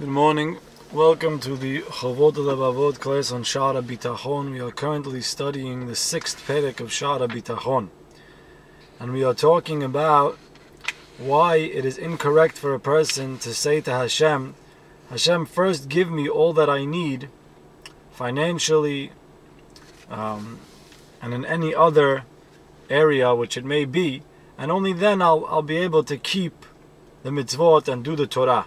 Good morning. Welcome to the Chovot Levavot class on Sha'ar HaBitachon. We are currently studying the sixth Perek of Sha'ar HaBitachon. And we are talking about why it is incorrect for a person to say to Hashem, Hashem, first give me all that I need financially um, and in any other area which it may be, and only then I'll, I'll be able to keep the mitzvot and do the Torah.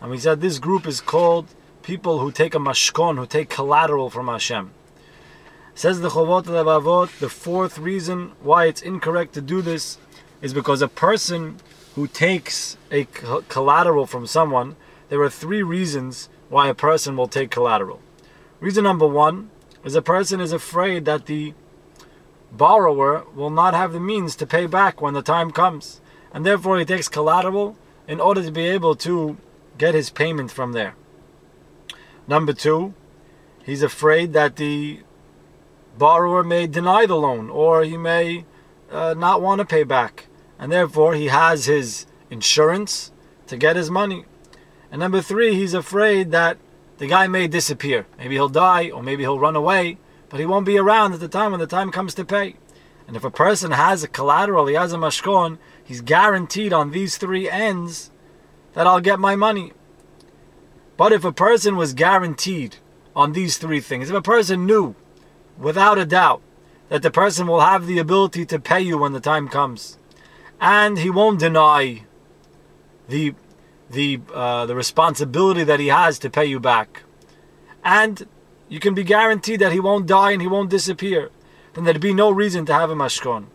And we said this group is called people who take a mashkon, who take collateral from Hashem. Says the Chovot Levavot, the fourth reason why it's incorrect to do this is because a person who takes a collateral from someone, there are three reasons why a person will take collateral. Reason number one is a person is afraid that the borrower will not have the means to pay back when the time comes. And therefore he takes collateral in order to be able to get his payment from there. Number two, he's afraid that the borrower may deny the loan or he may uh, not want to pay back, and therefore he has his insurance to get his money. And number three, he's afraid that the guy may disappear. Maybe he'll die or maybe he'll run away, but he won't be around at the time when the time comes to pay. And if a person has a collateral, he has a mashkon, he's guaranteed on these three ends that I'll get my money. But if a person was guaranteed on these three things, if a person knew without a doubt that the person will have the ability to pay you when the time comes, and he won't deny the the uh, the responsibility that he has to pay you back, and you can be guaranteed that he won't die and he won't disappear, then there'd be no reason to have a mashkon,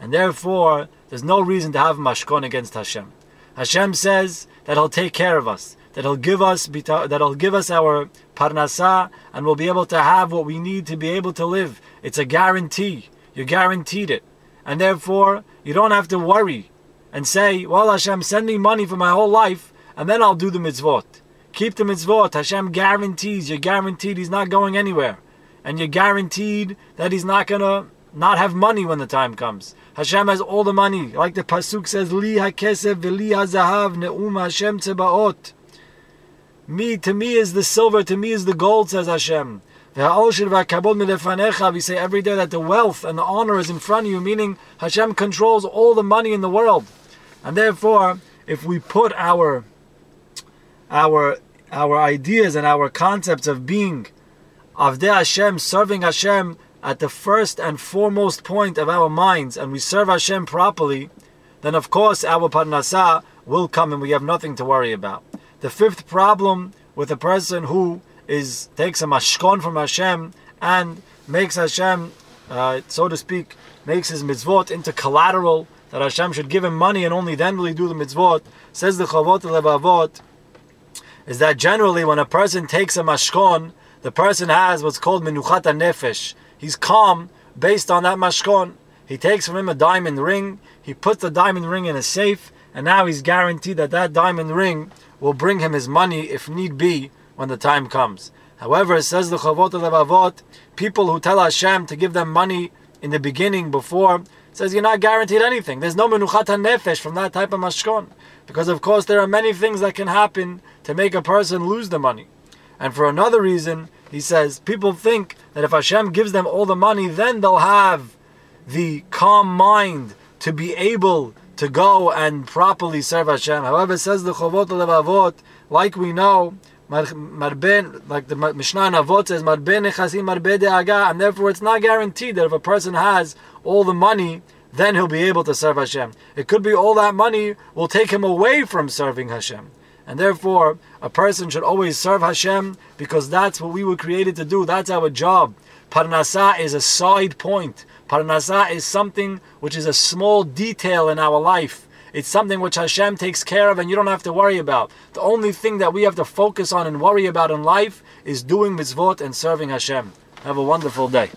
and therefore there's no reason to have a mashkon against Hashem. Hashem says that He'll take care of us, that He'll give us that He'll give us our parnasa, and we'll be able to have what we need to be able to live. It's a guarantee. You're guaranteed it, and therefore you don't have to worry and say, "Well, Hashem, send me money for my whole life, and then I'll do the mitzvot." Keep the mitzvot. Hashem guarantees. You're guaranteed He's not going anywhere, and you're guaranteed that He's not gonna not have money when the time comes. Hashem has all the money. Like the Pasuk says, Li ha-kesef v'li ha-zahav ne'um Hashem tzebaot. Me, to me is the silver, to me is the gold, says Hashem. We say every day that the wealth and the honor is in front of you, meaning Hashem controls all the money in the world. And therefore, if we put our our our ideas and our concepts of being Avdei Hashem, serving Hashem, at the first and foremost point of our minds and we serve Hashem properly, then of course our parnasa will come and we have nothing to worry about. The fifth problem with a person who is takes a mashkon from Hashem and makes Hashem, uh, so to speak, makes his mitzvot into collateral that Hashem should give him money and only then will he do the mitzvot. Says the Chovot Levavot is that generally when a person takes a mashkon, the person has what's called menuchat nefesh. He's calm based on that mashkon. He takes from him a diamond ring, he puts the diamond ring in a safe, and now he's guaranteed that that diamond ring will bring him his money if need be when the time comes. However, it says the Chovot Levavot, people who tell Hashem to give them money in the beginning before, says you're not guaranteed anything. There's no menuchat nefesh from that type of mashkon. Because of course there are many things that can happen to make a person lose the money. And for another reason, he says people think that if Hashem gives them all the money, then they'll have the calm mind to be able to go and properly serve Hashem. However, says the Chovot Levavot, like we know, marben, like the Mishnah Avot says, marben and therefore it's not guaranteed that if a person has all the money, then he'll be able to serve Hashem. It could be all that money will take him away from serving Hashem. And therefore, a person should always serve Hashem because that's what we were created to do. That's our job. Parnasa is a side point. Parnasa is something which is a small detail in our life. It's something which Hashem takes care of and you don't have to worry about. The only thing that we have to focus on and worry about in life is doing mitzvot and serving Hashem. Have a wonderful day.